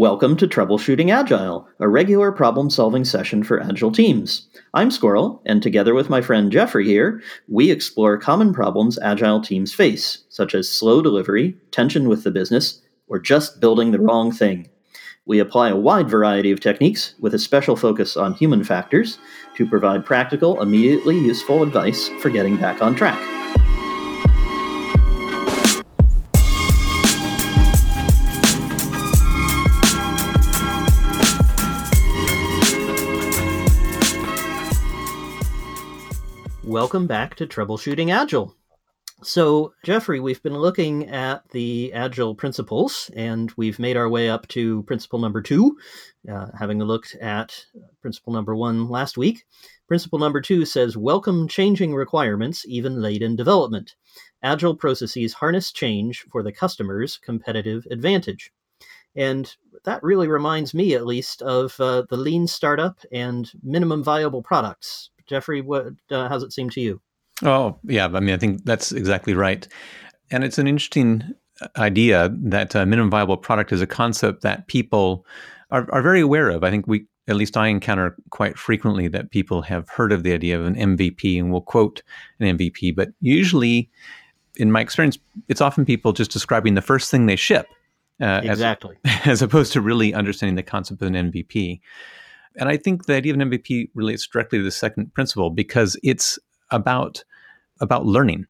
Welcome to Troubleshooting Agile, a regular problem solving session for Agile teams. I'm Squirrel, and together with my friend Jeffrey here, we explore common problems Agile teams face, such as slow delivery, tension with the business, or just building the wrong thing. We apply a wide variety of techniques with a special focus on human factors to provide practical, immediately useful advice for getting back on track. Welcome back to Troubleshooting Agile. So, Jeffrey, we've been looking at the Agile principles, and we've made our way up to principle number two, uh, having looked at principle number one last week. Principle number two says Welcome changing requirements, even late in development. Agile processes harness change for the customer's competitive advantage. And that really reminds me, at least, of uh, the lean startup and minimum viable products Jeffrey, what uh, how's it seem to you? Oh, yeah. I mean, I think that's exactly right. And it's an interesting idea that uh, minimum viable product is a concept that people are, are very aware of. I think we, at least I encounter quite frequently that people have heard of the idea of an MVP and will quote an MVP. But usually, in my experience, it's often people just describing the first thing they ship. Uh, exactly. As, as opposed to really understanding the concept of an MVP. And I think the idea of an MVP relates directly to the second principle because it's about about learning.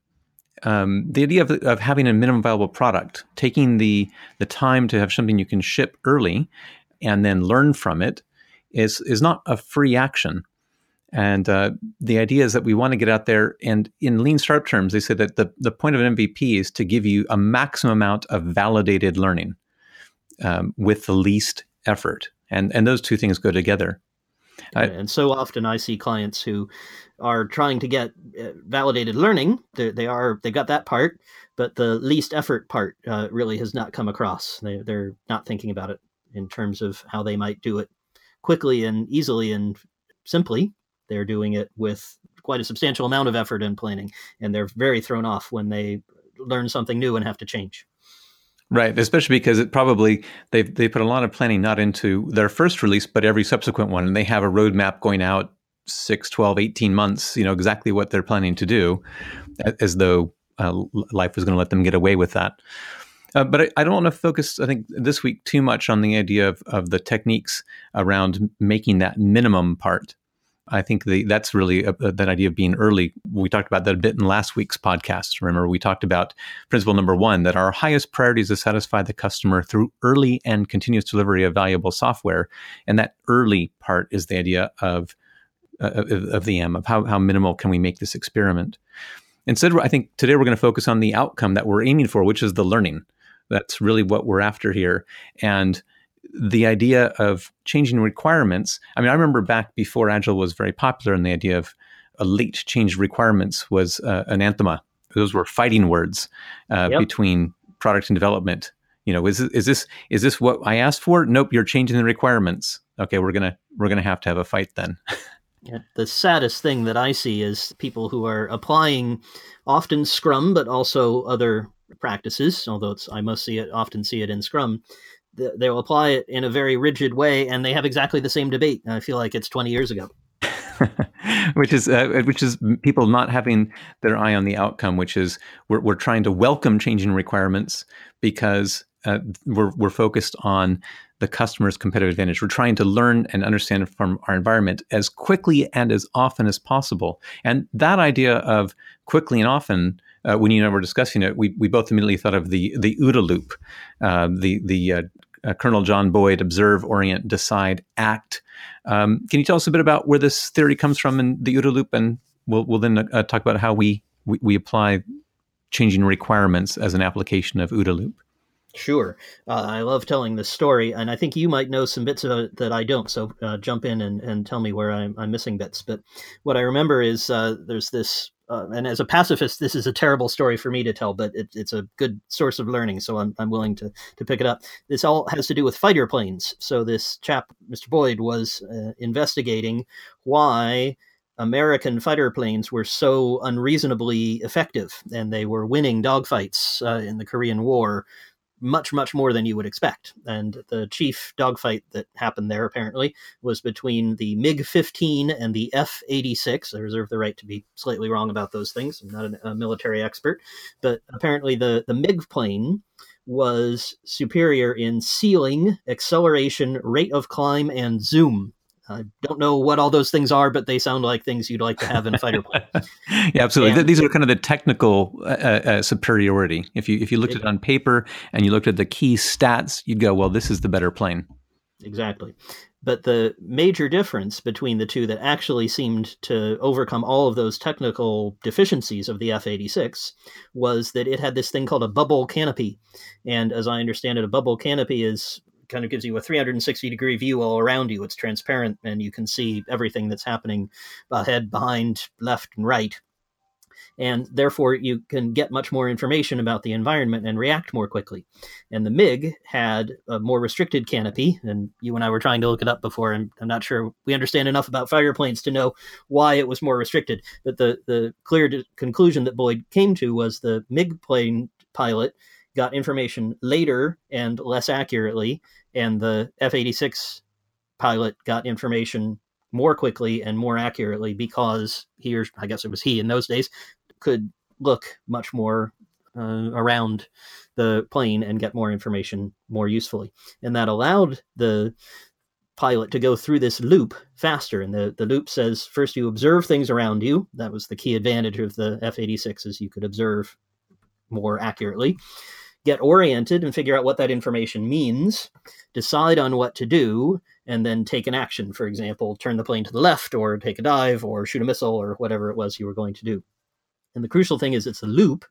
Um, the idea of, of having a minimum viable product, taking the the time to have something you can ship early, and then learn from it, is is not a free action. And uh, the idea is that we want to get out there, and in lean startup terms, they say that the, the point of an MVP is to give you a maximum amount of validated learning um, with the least effort and and those two things go together. I, and so often I see clients who are trying to get uh, validated learning. They, they are they got that part, but the least effort part uh, really has not come across. They, they're not thinking about it in terms of how they might do it quickly and easily and simply. They're doing it with quite a substantial amount of effort and planning, and they're very thrown off when they learn something new and have to change. Right, especially because it probably they they put a lot of planning not into their first release, but every subsequent one, and they have a roadmap going out 6, 12, 18 months. You know exactly what they're planning to do, as though uh, life was going to let them get away with that. Uh, but I, I, don't want to focus, I think, this week too much on the idea of, of the techniques around making that minimum part. I think the, that's really a, a, that idea of being early. We talked about that a bit in last week's podcast. Remember, we talked about principle number one that our highest priority is to satisfy the customer through early and continuous delivery of valuable software. And that early part is the idea of, uh, of, of the M, of how, how minimal can we make this experiment. Instead, I think today we're going to focus on the outcome that we're aiming for, which is the learning. That's really what we're after here. And the idea of changing requirements. I mean, I remember back before Agile was very popular, and the idea of a late change requirements was uh, anathema. Those were fighting words uh, yep. between product and development. You know, is this, is this is this what I asked for? Nope, you're changing the requirements. Okay, we're gonna we're gonna have to have a fight then. yeah, the saddest thing that I see is people who are applying often Scrum, but also other practices. Although it's I must see it often see it in Scrum they'll apply it in a very rigid way, and they have exactly the same debate. I feel like it's 20 years ago. which is uh, which is people not having their eye on the outcome, which is we're we're trying to welcome changing requirements because uh, we're we're focused on the customer's competitive advantage. We're trying to learn and understand from our environment as quickly and as often as possible. And that idea of quickly and often uh, when you and I were discussing it, we, we both immediately thought of the the OODA loop, uh, the the uh, uh, Colonel John Boyd observe, orient, decide, act. Um, can you tell us a bit about where this theory comes from in the OODA loop, and we'll we'll then uh, talk about how we, we, we apply changing requirements as an application of OODA loop. Sure. Uh, I love telling this story, and I think you might know some bits of it that I don't. So uh, jump in and, and tell me where I'm, I'm missing bits. But what I remember is uh, there's this uh, and as a pacifist, this is a terrible story for me to tell, but it, it's a good source of learning, so I'm, I'm willing to, to pick it up. This all has to do with fighter planes. So this chap, Mr. Boyd, was uh, investigating why American fighter planes were so unreasonably effective, and they were winning dogfights uh, in the Korean War much, much more than you would expect. And the chief dogfight that happened there apparently was between the MiG 15 and the F 86. I reserve the right to be slightly wrong about those things. I'm not a, a military expert, but apparently the, the MiG plane was superior in ceiling, acceleration, rate of climb, and zoom. I don't know what all those things are, but they sound like things you'd like to have in a fighter plane. yeah, absolutely. And, These are kind of the technical uh, uh, uh, superiority. If you if you looked it, at it on paper and you looked at the key stats, you'd go, "Well, this is the better plane." Exactly. But the major difference between the two that actually seemed to overcome all of those technical deficiencies of the F 86 was that it had this thing called a bubble canopy. And as I understand it, a bubble canopy is kind of gives you a 360 degree view all around you. It's transparent and you can see everything that's happening ahead, behind, left, and right and therefore you can get much more information about the environment and react more quickly. And the MiG had a more restricted canopy, and you and I were trying to look it up before, and I'm not sure we understand enough about fighter planes to know why it was more restricted. But the the clear conclusion that Boyd came to was the MiG plane pilot got information later and less accurately, and the F 86 pilot got information more quickly and more accurately because he or I guess it was he in those days could look much more uh, around the plane and get more information more usefully. And that allowed the pilot to go through this loop faster. And the, the loop says first you observe things around you. That was the key advantage of the F 86 is you could observe more accurately. Get oriented and figure out what that information means, decide on what to do, and then take an action. For example, turn the plane to the left, or take a dive, or shoot a missile, or whatever it was you were going to do. And the crucial thing is it's a loop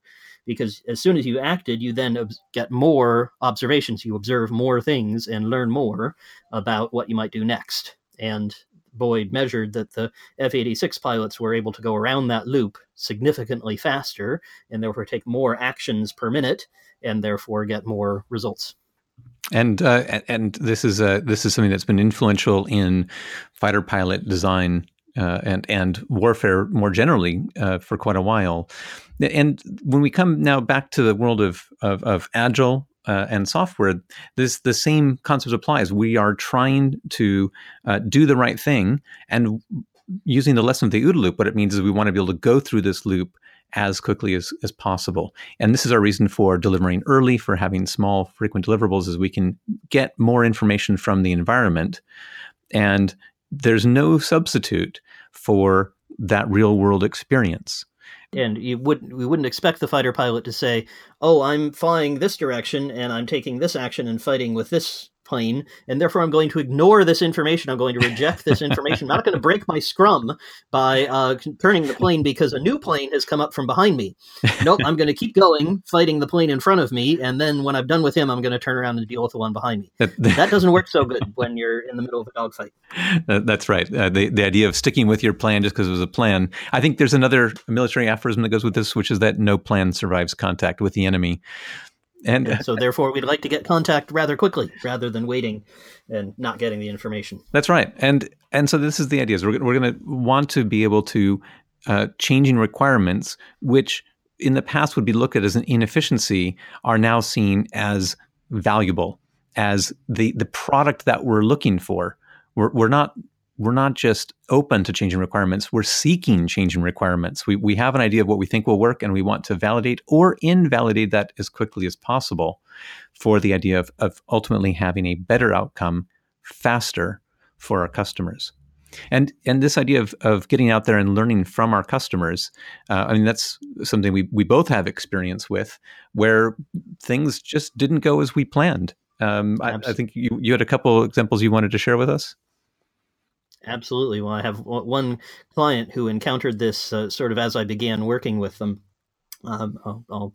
because as soon as you acted, you then ob- get more observations. You observe more things and learn more about what you might do next. And Boyd measured that the F 86 pilots were able to go around that loop significantly faster and therefore take more actions per minute and therefore get more results. And uh, and this is uh, this is something that's been influential in fighter pilot design uh, and and warfare more generally uh, for quite a while. And when we come now back to the world of of, of agile uh, and software, this the same concept applies. We are trying to uh, do the right thing, and using the lesson of the OODA loop, what it means is we want to be able to go through this loop as quickly as, as possible. And this is our reason for delivering early, for having small, frequent deliverables, is we can get more information from the environment and there's no substitute for that real world experience. And you wouldn't we wouldn't expect the fighter pilot to say, "Oh, I'm flying this direction and I'm taking this action and fighting with this plane, and therefore I'm going to ignore this information. I'm going to reject this information. I'm not going to break my scrum by uh, turning the plane because a new plane has come up from behind me. Nope, I'm going to keep going, fighting the plane in front of me, and then when I'm done with him, I'm going to turn around and deal with the one behind me. that doesn't work so good when you're in the middle of a dogfight. That's right. Uh, the the idea of sticking with your plan just because it was a plan. I think there's another military aphorism that goes with this, which is that no plan survives contact with the enemy. And, and, so therefore we'd like to get contact rather quickly rather than waiting and not getting the information. That's right. And and so this is the idea is we're, we're going to want to be able to uh, changing requirements which in the past would be looked at as an inefficiency are now seen as valuable as the the product that we're looking for. We're, we're not we're not just open to changing requirements, we're seeking changing requirements. We, we have an idea of what we think will work and we want to validate or invalidate that as quickly as possible for the idea of, of ultimately having a better outcome faster for our customers. And and this idea of, of getting out there and learning from our customers, uh, I mean that's something we we both have experience with, where things just didn't go as we planned. Um, I, I, think you you had a couple examples you wanted to share with us. Absolutely. Well, I have one client who encountered this uh, sort of as I began working with them. Um, I'll, I'll,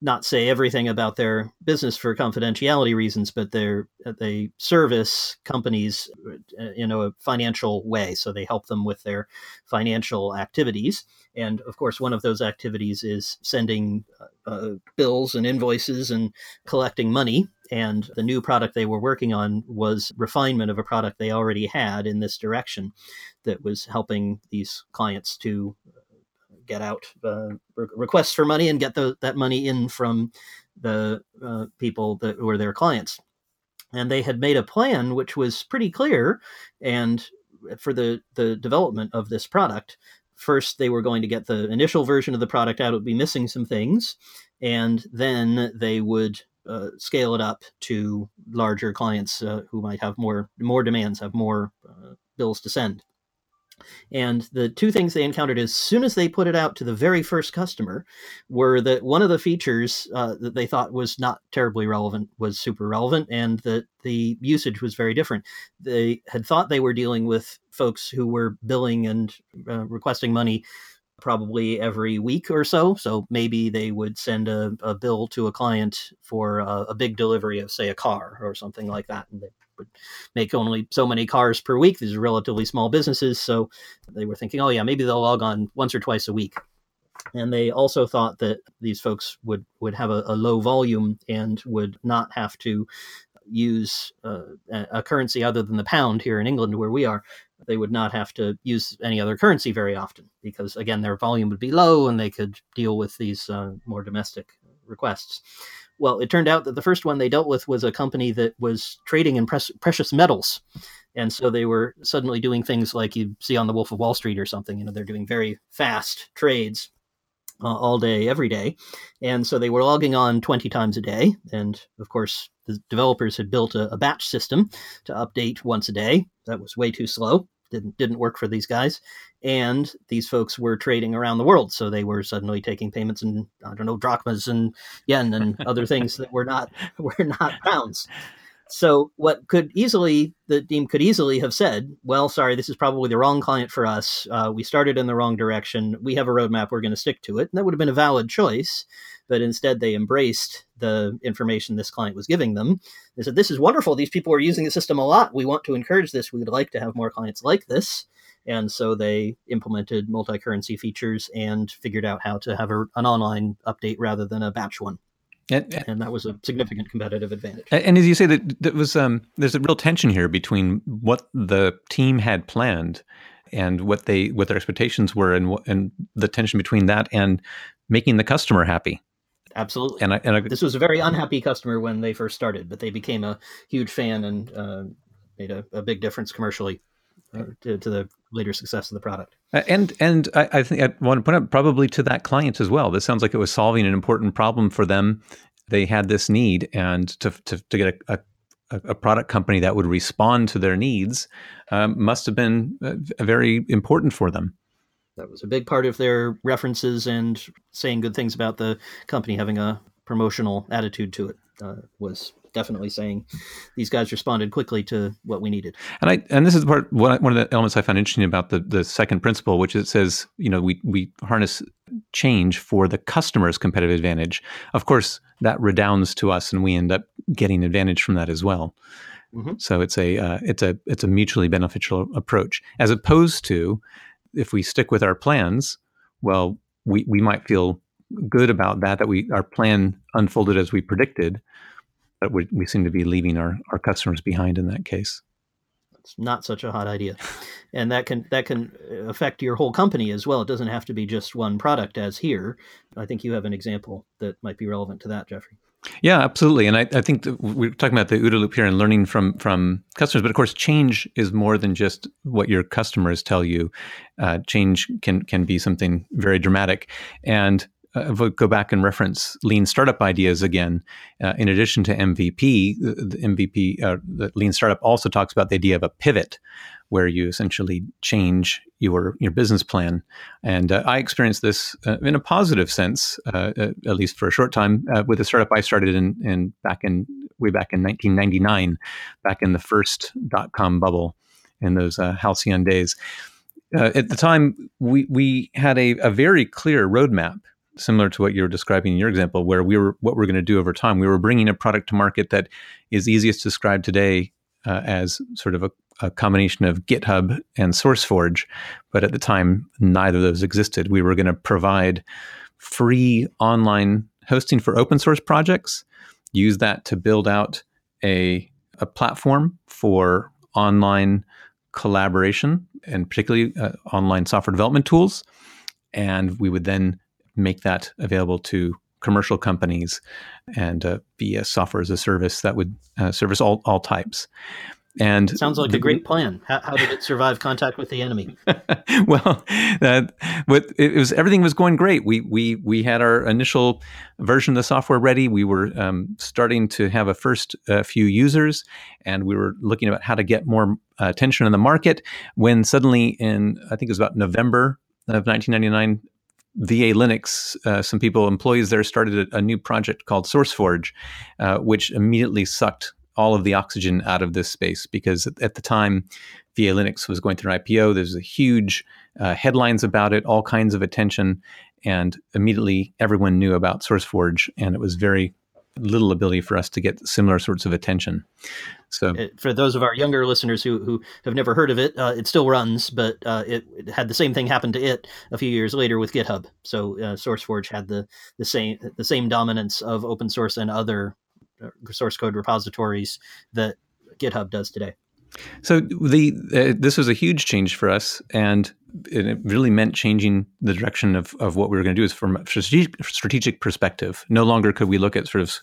not say everything about their business for confidentiality reasons, but they're, uh, they service companies uh, in a financial way. So they help them with their financial activities. And of course, one of those activities is sending uh, uh bills and invoices and collecting money and the new product they were working on was refinement of a product they already had in this direction that was helping these clients to get out uh, re- requests for money and get the, that money in from the uh, people that were their clients. And they had made a plan which was pretty clear and for the, the development of this product. First, they were going to get the initial version of the product out, it would be missing some things, and then they would uh, scale it up to larger clients uh, who might have more more demands, have more uh, bills to send. And the two things they encountered as soon as they put it out to the very first customer were that one of the features uh, that they thought was not terribly relevant was super relevant, and that the usage was very different. They had thought they were dealing with folks who were billing and uh, requesting money probably every week or so. So maybe they would send a, a bill to a client for a, a, big delivery of, say, a car or something like that. And they would make only so many cars per week. These are relatively small businesses. So they were thinking, oh, yeah, maybe they'll log on once or twice a week. And they also thought that these folks would, would have a, a low volume and would not have to use uh, a currency other than the pound here in England, where we are, they would not have to use any other currency very often because, again, their volume would be low and they could deal with these uh, more domestic requests. Well, it turned out that the first one they dealt with was a company that was trading in pres- precious metals. And so they were suddenly doing things like you see on the Wolf of Wall Street or something. You know, they're doing very fast trades uh, all day, every day. And so they were logging on 20 times a day. And of course, the developers had built a, a batch system to update once a day. That was way too slow didn't didn't work for these guys and these folks were trading around the world so they were suddenly taking payments in i don't know drachmas and yen and other things that were not were not pounds so what could easily the team could easily have said, well, sorry, this is probably the wrong client for us. Uh, we started in the wrong direction. We have a roadmap. We're going to stick to it. And that would have been a valid choice. But instead, they embraced the information this client was giving them. They said, "This is wonderful. These people are using the system a lot. We want to encourage this. We would like to have more clients like this." And so they implemented multi-currency features and figured out how to have a, an online update rather than a batch one. And, and, that was a significant competitive advantage. And as you say, that, that was um, there's a real tension here between what the team had planned and what they what their expectations were, and and the tension between that and making the customer happy. Absolutely. And, I, and I, this was a very unhappy customer when they first started, but they became a huge fan and uh, made a, a big difference commercially to, to, the later success of the product. And and I, I, think I want to point out probably to that client as well. This sounds like it was solving an important problem for them. They had this need, and to to, to get a, a, a product company that would respond to their needs um, must have been uh, very important for them. That was a big part of their references and saying good things about the company having a promotional attitude to it. Uh, was definitely saying these guys responded quickly to what we needed. And I and this is part one, one of the elements I found interesting about the the second principle, which it says you know we we harness change for the customer's competitive advantage. Of course, that redounds to us, and we end up getting advantage from that as well. Mm-hmm. So it's a uh, it's a it's a mutually beneficial approach, as opposed to if we stick with our plans. Well, we we might feel good about that that we our plan unfolded as we predicted but we, we seem to be leaving our, our customers behind in that case. It's not such a hot idea, and that can that can affect your whole company as well. It doesn't have to be just one product, as here. I think you have an example that might be relevant to that, Jeffrey. Yeah, absolutely. And I, I think we're talking about the OODA loop here and learning from from customers, but of course, change is more than just what your customers tell you. Uh, change can can be something very dramatic, and uh, go back and reference lean startup ideas again. Uh, in addition to MVP, the, the MVP, uh, the lean startup also talks about the idea of a pivot, where you essentially change your your business plan. And uh, I experienced this uh, in a positive sense, at least for a short time, with a startup I started in, in back in way back in 1999, back in the first dot com bubble, in those halcyon days. at the time, we we had a, a very clear roadmap similar to what you're describing in your example, where we were what we're going to do over time. We were bringing a product to market that is easiest to describe today uh, as sort of a, a, combination of GitHub and SourceForge, but at the time neither of those existed. We were going to provide free online hosting for open source projects, use that to build out a a platform for online collaboration and particularly uh, online software development tools. And we would then make that available to commercial companies and uh, a software as a service that would uh, service all, all types. And sounds like the, a great plan. How, how, did it survive contact with the enemy? well, what it was everything was going great. We we we had our initial version of the software ready. We were um, starting to have a first uh, few users, and we were looking about how to get more uh, attention in the market. When suddenly, in I think it was about November of 1999, VA Linux, uh, some people, employees there, started a, a new project called SourceForge, uh, which immediately sucked all of the oxygen out of this space because at the time VA Linux was going through an IPO. There's a huge uh, headlines about it, all kinds of attention, and immediately everyone knew about SourceForge, and it was very little ability for us to get similar sorts of attention. So, for those of our younger listeners who, who have never heard of it, uh, it still runs, but uh, it, it, had the same thing happen to it a few years later with GitHub. So, uh, SourceForge had the the same the same dominance of open source and other uh, source code repositories that GitHub does today. So the uh, this was a huge change for us, and it really meant changing the direction of, of what we were going to do. Is from a strategic, perspective. No longer could we look at sort of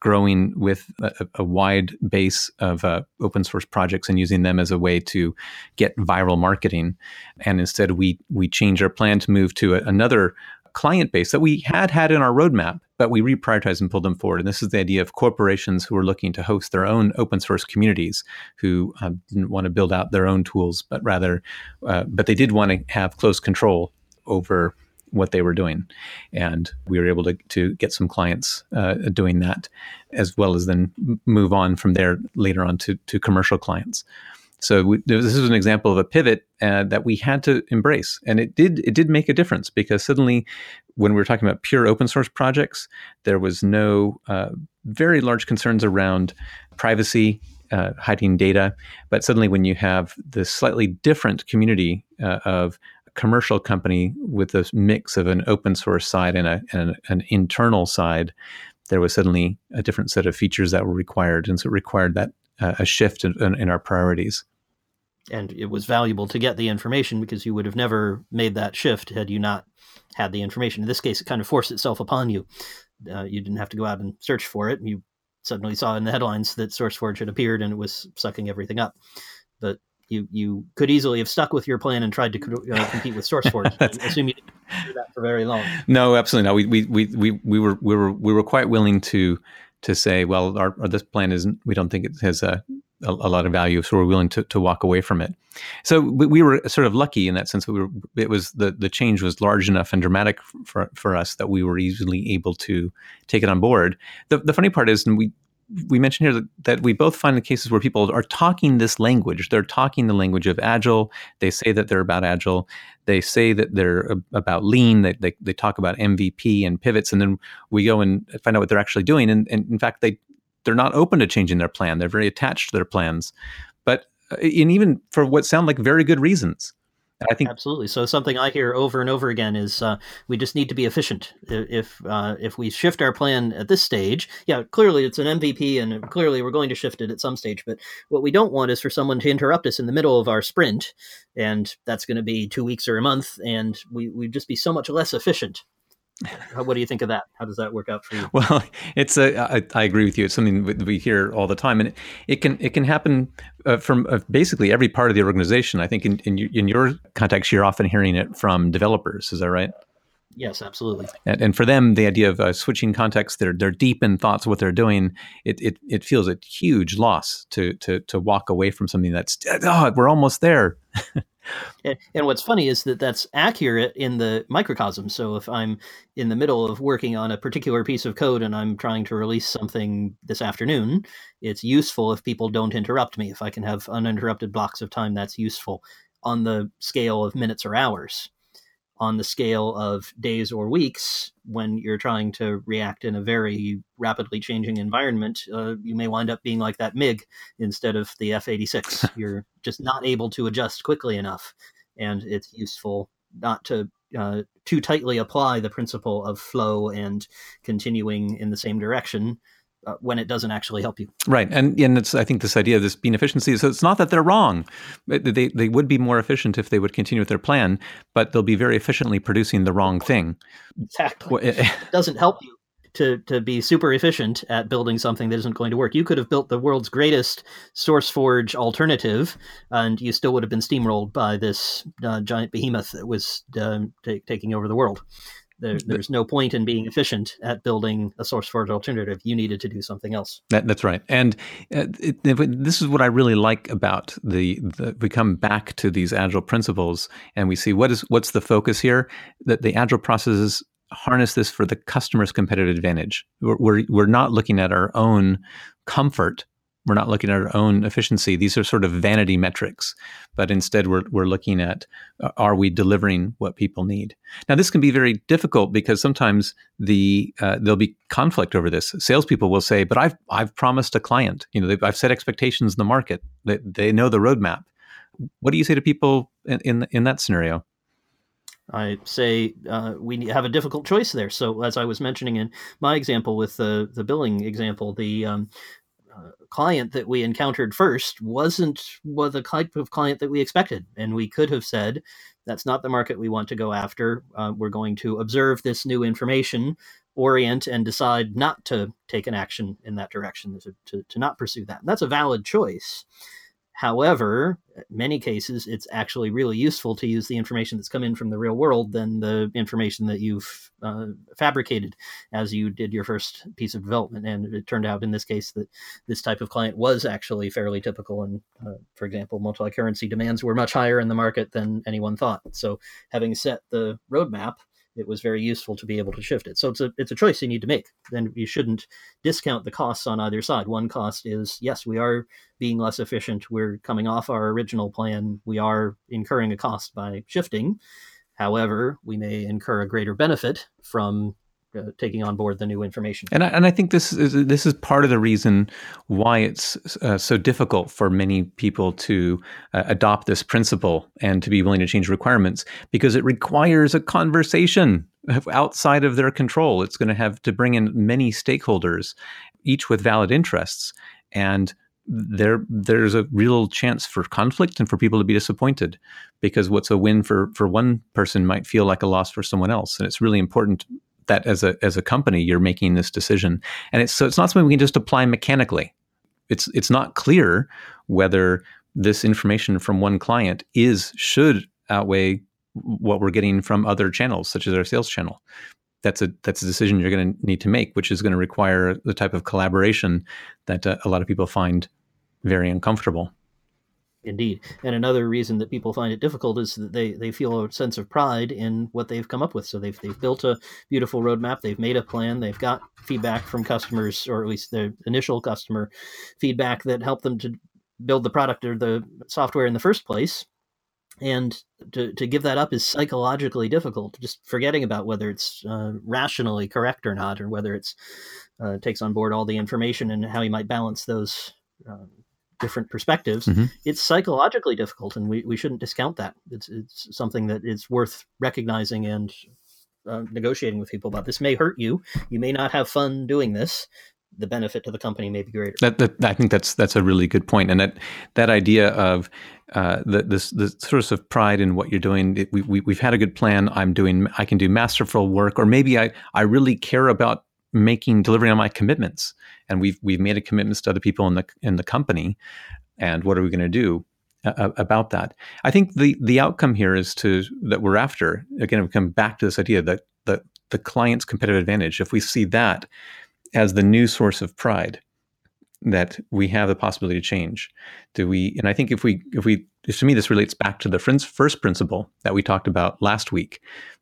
growing with a, a wide base of uh, open source projects and using them as a way to get viral marketing, and instead we we changed our plan to move to a, another client base that we had had in our roadmap, but we reprioritized and pulled them forward. And this is the idea of corporations who are looking to host their own open source communities, who uh, didn't want to build out their own tools, but rather, uh, but they did want to have close control over what they were doing. And we were able to, to get some clients uh, doing that, as well as then move on from there later on to, to commercial clients. So we, this is an example of a pivot uh, that we had to embrace, and it did it did make a difference because suddenly, when we were talking about pure open source projects, there was no uh, very large concerns around privacy, uh, hiding data. But suddenly, when you have this slightly different community uh, of commercial company with a mix of an open source side and, a, and an internal side, there was suddenly a different set of features that were required, and so it required that a shift in, in, our priorities. And it was valuable to get the information because you would have never made that shift had you not had the information. In this case, it kind of forced itself upon you. Uh, you didn't have to go out and search for it. You suddenly saw in the headlines that SourceForge had appeared and it was sucking everything up. But you you could easily have stuck with your plan and tried to uh, compete with SourceForge. I assume you didn't do that for very long. No, absolutely not. We, we we we we were we were we were quite willing to to say, well, our, this plan isn't, we don't think it has a, a, a, lot of value, so we're willing to, to walk away from it. So we, we, were sort of lucky in that sense. We were, it was the, the change was large enough and dramatic for, for us that we were easily able to take it on board. The, the funny part is, and we we mentioned here that, that we both find the cases where people are talking this language. They're talking the language of agile. They say that they're about agile. They say that they're about lean. They, they, they talk about MVP and pivots. And then we go and find out what they're actually doing. And, and in fact, they, they're not open to changing their plan. They're very attached to their plans. But uh, and even for what sound like very good reasons. I think absolutely. So something I hear over and over again is uh, we just need to be efficient. If uh, if we shift our plan at this stage, yeah, clearly it's an MVP, and clearly we're going to shift it at some stage. But what we don't want is for someone to interrupt us in the middle of our sprint, and that's going to be two weeks or a month, and we we just be so much less efficient what do you think of that? How does that work out for you? Well, it's a. I, I agree with you. It's something we hear all the time, and it, it can it can happen uh, from uh, basically every part of the organization. I think in in, in your context, you're often hearing it from developers. Is that right? Yes, absolutely. And, and for them, the idea of uh, switching context, they're they're deep in thoughts of what they're doing. It, it it feels a huge loss to to to walk away from something that's oh, we're almost there. And, and, what's funny is that that's accurate in the microcosm. So if I'm in the middle of working on a particular piece of code and I'm trying to release something this afternoon, it's useful if people don't interrupt me. If I can have uninterrupted blocks of time, that's useful on the scale of minutes or hours on the scale of days or weeks when you're trying to react in a very rapidly changing environment uh, you may wind up being like that mig instead of the f-86 you're just not able to adjust quickly enough and it's useful not to uh, too tightly apply the principle of flow and continuing in the same direction uh, when it doesn't actually help you. Right, and and it's I think this idea of this being efficiency. So it's not that they're wrong; they they would be more efficient if they would continue with their plan, but they'll be very efficiently producing the wrong thing. Exactly, it doesn't help you to to be super efficient at building something that isn't going to work. You could have built the world's greatest SourceForge alternative, and you still would have been steamrolled by this uh, giant behemoth that was uh, t- taking over the world. There, there's no point in being efficient at building a source SourceForge alternative. You needed to do something else. That, that's right. And uh, it, it, this is what I really like about the, the, we come back to these agile principles and we see what is what's the focus here. That the agile processes harness this for the customer's competitive advantage. We're, we're, we're not looking at our own comfort we're not looking at our own efficiency. These are sort of vanity metrics, but instead we're, we're looking at uh, are we delivering what people need? Now, this can be very difficult because sometimes the uh, there'll be conflict over this. Salespeople will say, "But I've I've promised a client. You know, I've set expectations in the market. They, they know the roadmap." What do you say to people in in, in that scenario? I say uh, we have a difficult choice there. So, as I was mentioning in my example with the the billing example, the um, client that we encountered first wasn't was the type of client that we expected, and we could have said, "That's not the market we want to go after. Uh, we're going to observe this new information, orient, and decide not to take an action in that direction, to, to, to not pursue that." And that's a valid choice. However, many cases, it's actually really useful to use the information that's come in from the real world than the information that you've uh, fabricated as you did your first piece of development. And it turned out in this case that this type of client was actually fairly typical. And uh, for example, multi currency demands were much higher in the market than anyone thought. So, having set the roadmap, it was very useful to be able to shift it. So it's a it's a choice you need to make. Then you shouldn't discount the costs on either side. One cost is yes, we are being less efficient. We're coming off our original plan. We are incurring a cost by shifting. However, we may incur a greater benefit from uh, taking on board the new information. And I, and I think this is this is part of the reason why it's uh, so difficult for many people to uh, adopt this principle and to be willing to change requirements because it requires a conversation outside of their control. It's going to have to bring in many stakeholders, each with valid interests, and there there's a real chance for conflict and for people to be disappointed because what's a win for for one person might feel like a loss for someone else and it's really important that as a as a company you're making this decision, and it's so it's not something we can just apply mechanically. It's it's not clear whether this information from one client is should outweigh what we're getting from other channels, such as our sales channel. That's a that's a decision you're going to need to make, which is going to require the type of collaboration that uh, a lot of people find very uncomfortable. Indeed. And another reason that people find it difficult is that they, they feel a sense of pride in what they've come up with. So they've, they've built a beautiful roadmap, they've made a plan, they've got feedback from customers, or at least their initial customer feedback that helped them to build the product or the software in the first place. And to, to give that up is psychologically difficult, just forgetting about whether it's uh, rationally correct or not, or whether it's uh, takes on board all the information and how you might balance those uh, different perspectives, mm-hmm. it's psychologically difficult, and we, we shouldn't discount that. It's it's something that is worth recognizing and uh, negotiating with people about. This may hurt you. You may not have fun doing this. The benefit to the company may be greater. That, that I think that's that's a really good point, and that that idea of uh, the this the source of pride in what you're doing. It, we, we we've had a good plan. I'm doing. I can do masterful work, or maybe I I really care about making delivering on my commitments. And we've we've made a commitments to other people in the in the company. And what are we going to do about that? I think the the outcome here is to that we're after again we come back to this idea that the the client's competitive advantage if we see that as the new source of pride that we have the possibility to change. Do we and i think if we if we to me this relates back to the first principle that we talked about last week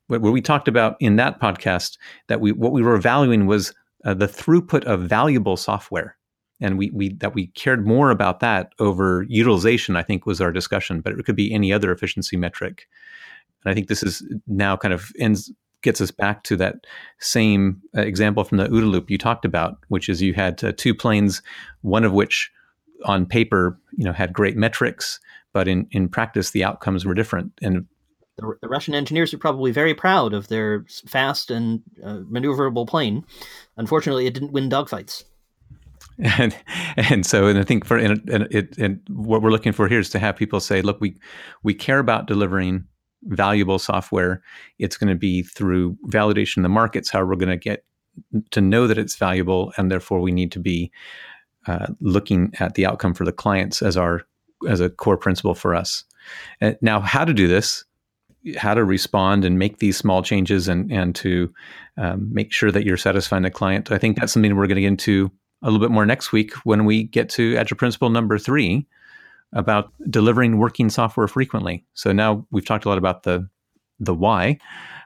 where we talked about in that podcast that we what we were valuing was uh, the throughput of valuable software. And we, we that we cared more about that over utilization i think was our discussion but it could be any other efficiency metric. And i think this is now kind of ends gets us back to that same uh, example from the OODA loop you talked about which is you had uh, two planes one of which on paper you know had great metrics but in, in practice the outcomes were different and the, the, Russian engineers are probably very proud of their fast and uh, maneuverable plane. Unfortunately, it didn't win dogfights. And and so and I think for and, and it and what we're looking for here is to have people say, look, we we care about delivering valuable software. It's going to be through validation in the markets how we're going to get to know that it's valuable, and therefore we need to be uh, looking at the outcome for the clients as our as a core principle for us. And now, how to do this? How to respond and make these small changes, and and to um, make sure that you're satisfying the client. I think that's something we're going to get into a little bit more next week when we get to Agile Principle number three about delivering working software frequently. So now we've talked a lot about the the why,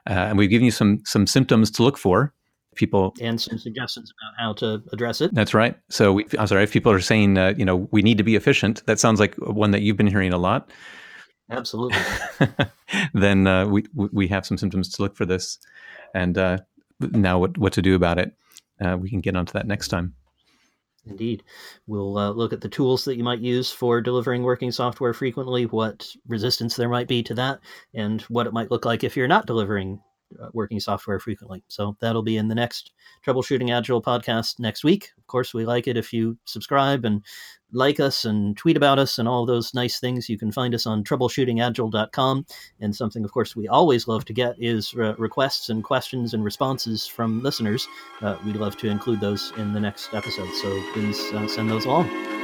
uh, and we've given you some some symptoms to look for. People and some suggestions about how to address it. That's right. So we, I'm sorry if people are saying, uh, you know, we need to be efficient. That sounds like one that you've been hearing a lot. Absolutely. then uh, we we have some symptoms to look for this, and uh, now what what to do about it. Uh, we can get onto that next time. Indeed. We'll uh, look at the tools that you might use for delivering working software frequently, what resistance there might be to that, and what it might look like if you're not delivering working software frequently. So that'll be in the next Troubleshooting Agile podcast next week. Of course, we like it if you subscribe and like us and tweet about us and all those nice things. You can find us on troubleshootingagile.com. And something, of course, we always love to get is uh, requests and questions and responses from listeners. Uh, we'd love to include those in the next episode. So please uh, send those along.